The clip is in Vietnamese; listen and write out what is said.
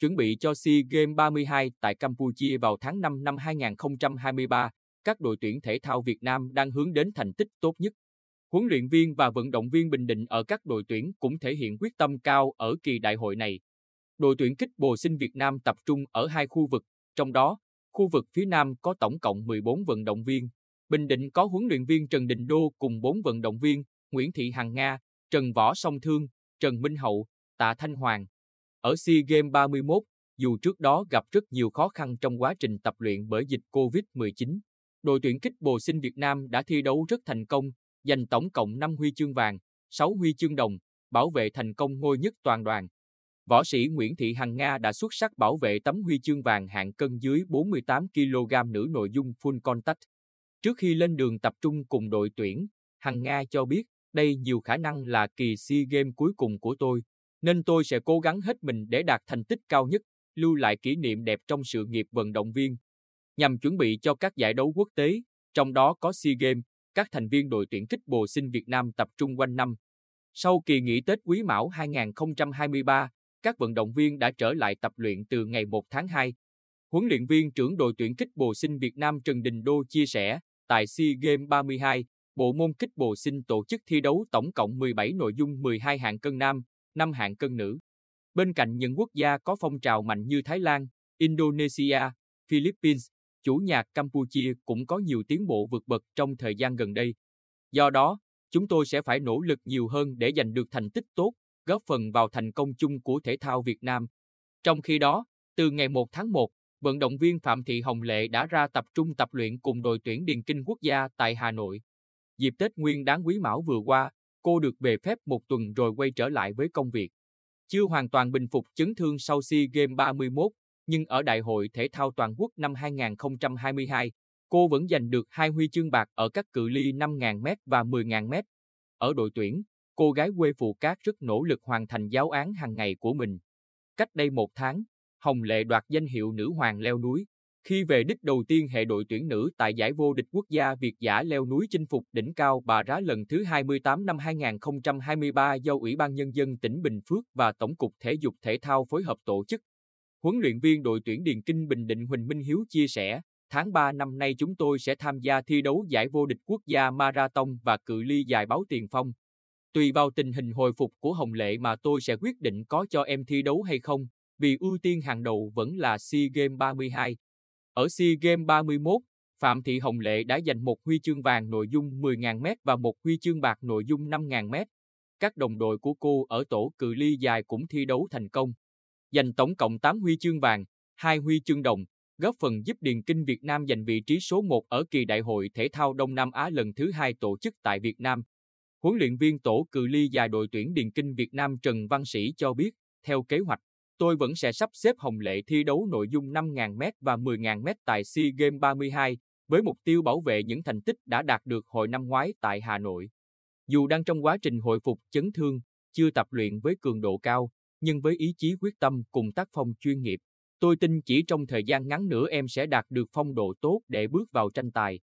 chuẩn bị cho SEA Games 32 tại Campuchia vào tháng 5 năm 2023, các đội tuyển thể thao Việt Nam đang hướng đến thành tích tốt nhất. Huấn luyện viên và vận động viên Bình Định ở các đội tuyển cũng thể hiện quyết tâm cao ở kỳ đại hội này. Đội tuyển kích bồ sinh Việt Nam tập trung ở hai khu vực, trong đó, khu vực phía Nam có tổng cộng 14 vận động viên. Bình Định có huấn luyện viên Trần Đình Đô cùng 4 vận động viên, Nguyễn Thị Hằng Nga, Trần Võ Song Thương, Trần Minh Hậu, Tạ Thanh Hoàng. Ở SEA Games 31, dù trước đó gặp rất nhiều khó khăn trong quá trình tập luyện bởi dịch COVID-19, đội tuyển kích bồ sinh Việt Nam đã thi đấu rất thành công, giành tổng cộng 5 huy chương vàng, 6 huy chương đồng, bảo vệ thành công ngôi nhất toàn đoàn. Võ sĩ Nguyễn Thị Hằng Nga đã xuất sắc bảo vệ tấm huy chương vàng hạng cân dưới 48 kg nữ nội dung full contact. Trước khi lên đường tập trung cùng đội tuyển, Hằng Nga cho biết, đây nhiều khả năng là kỳ SEA Games cuối cùng của tôi, nên tôi sẽ cố gắng hết mình để đạt thành tích cao nhất, lưu lại kỷ niệm đẹp trong sự nghiệp vận động viên. Nhằm chuẩn bị cho các giải đấu quốc tế, trong đó có SEA Games, các thành viên đội tuyển kích bồ sinh Việt Nam tập trung quanh năm. Sau kỳ nghỉ Tết Quý Mão 2023, các vận động viên đã trở lại tập luyện từ ngày 1 tháng 2. Huấn luyện viên trưởng đội tuyển kích bồ sinh Việt Nam Trần Đình Đô chia sẻ, tại SEA Games 32, bộ môn kích bồ sinh tổ chức thi đấu tổng cộng 17 nội dung 12 hạng cân nam, năm hạng cân nữ. Bên cạnh những quốc gia có phong trào mạnh như Thái Lan, Indonesia, Philippines, chủ nhà Campuchia cũng có nhiều tiến bộ vượt bậc trong thời gian gần đây. Do đó, chúng tôi sẽ phải nỗ lực nhiều hơn để giành được thành tích tốt, góp phần vào thành công chung của thể thao Việt Nam. Trong khi đó, từ ngày 1 tháng 1, vận động viên Phạm Thị Hồng Lệ đã ra tập trung tập luyện cùng đội tuyển điền kinh quốc gia tại Hà Nội. Dịp Tết Nguyên đáng Quý Mão vừa qua, cô được về phép một tuần rồi quay trở lại với công việc. Chưa hoàn toàn bình phục chấn thương sau SEA Games 31, nhưng ở Đại hội Thể thao Toàn quốc năm 2022, cô vẫn giành được hai huy chương bạc ở các cự ly 5.000m và 10.000m. Ở đội tuyển, cô gái quê Phù Cát rất nỗ lực hoàn thành giáo án hàng ngày của mình. Cách đây một tháng, Hồng Lệ đoạt danh hiệu nữ hoàng leo núi, khi về đích đầu tiên hệ đội tuyển nữ tại giải vô địch quốc gia Việt giả leo núi chinh phục đỉnh cao Bà Rá lần thứ 28 năm 2023 do Ủy ban Nhân dân tỉnh Bình Phước và Tổng cục Thể dục Thể thao phối hợp tổ chức. Huấn luyện viên đội tuyển Điền Kinh Bình Định Huỳnh Minh Hiếu chia sẻ, tháng 3 năm nay chúng tôi sẽ tham gia thi đấu giải vô địch quốc gia Marathon và cự ly dài báo tiền phong. Tùy vào tình hình hồi phục của Hồng Lệ mà tôi sẽ quyết định có cho em thi đấu hay không, vì ưu tiên hàng đầu vẫn là SEA Games 32. Ở SEA Games 31, Phạm Thị Hồng Lệ đã giành một huy chương vàng nội dung 10.000m và một huy chương bạc nội dung 5.000m. Các đồng đội của cô ở tổ cự ly dài cũng thi đấu thành công. Giành tổng cộng 8 huy chương vàng, 2 huy chương đồng, góp phần giúp Điền Kinh Việt Nam giành vị trí số 1 ở kỳ Đại hội Thể thao Đông Nam Á lần thứ hai tổ chức tại Việt Nam. Huấn luyện viên tổ cự ly dài đội tuyển Điền Kinh Việt Nam Trần Văn Sĩ cho biết, theo kế hoạch, tôi vẫn sẽ sắp xếp Hồng Lệ thi đấu nội dung 5.000m và 10.000m tại SEA Games 32, với mục tiêu bảo vệ những thành tích đã đạt được hồi năm ngoái tại Hà Nội. Dù đang trong quá trình hồi phục chấn thương, chưa tập luyện với cường độ cao, nhưng với ý chí quyết tâm cùng tác phong chuyên nghiệp, tôi tin chỉ trong thời gian ngắn nữa em sẽ đạt được phong độ tốt để bước vào tranh tài.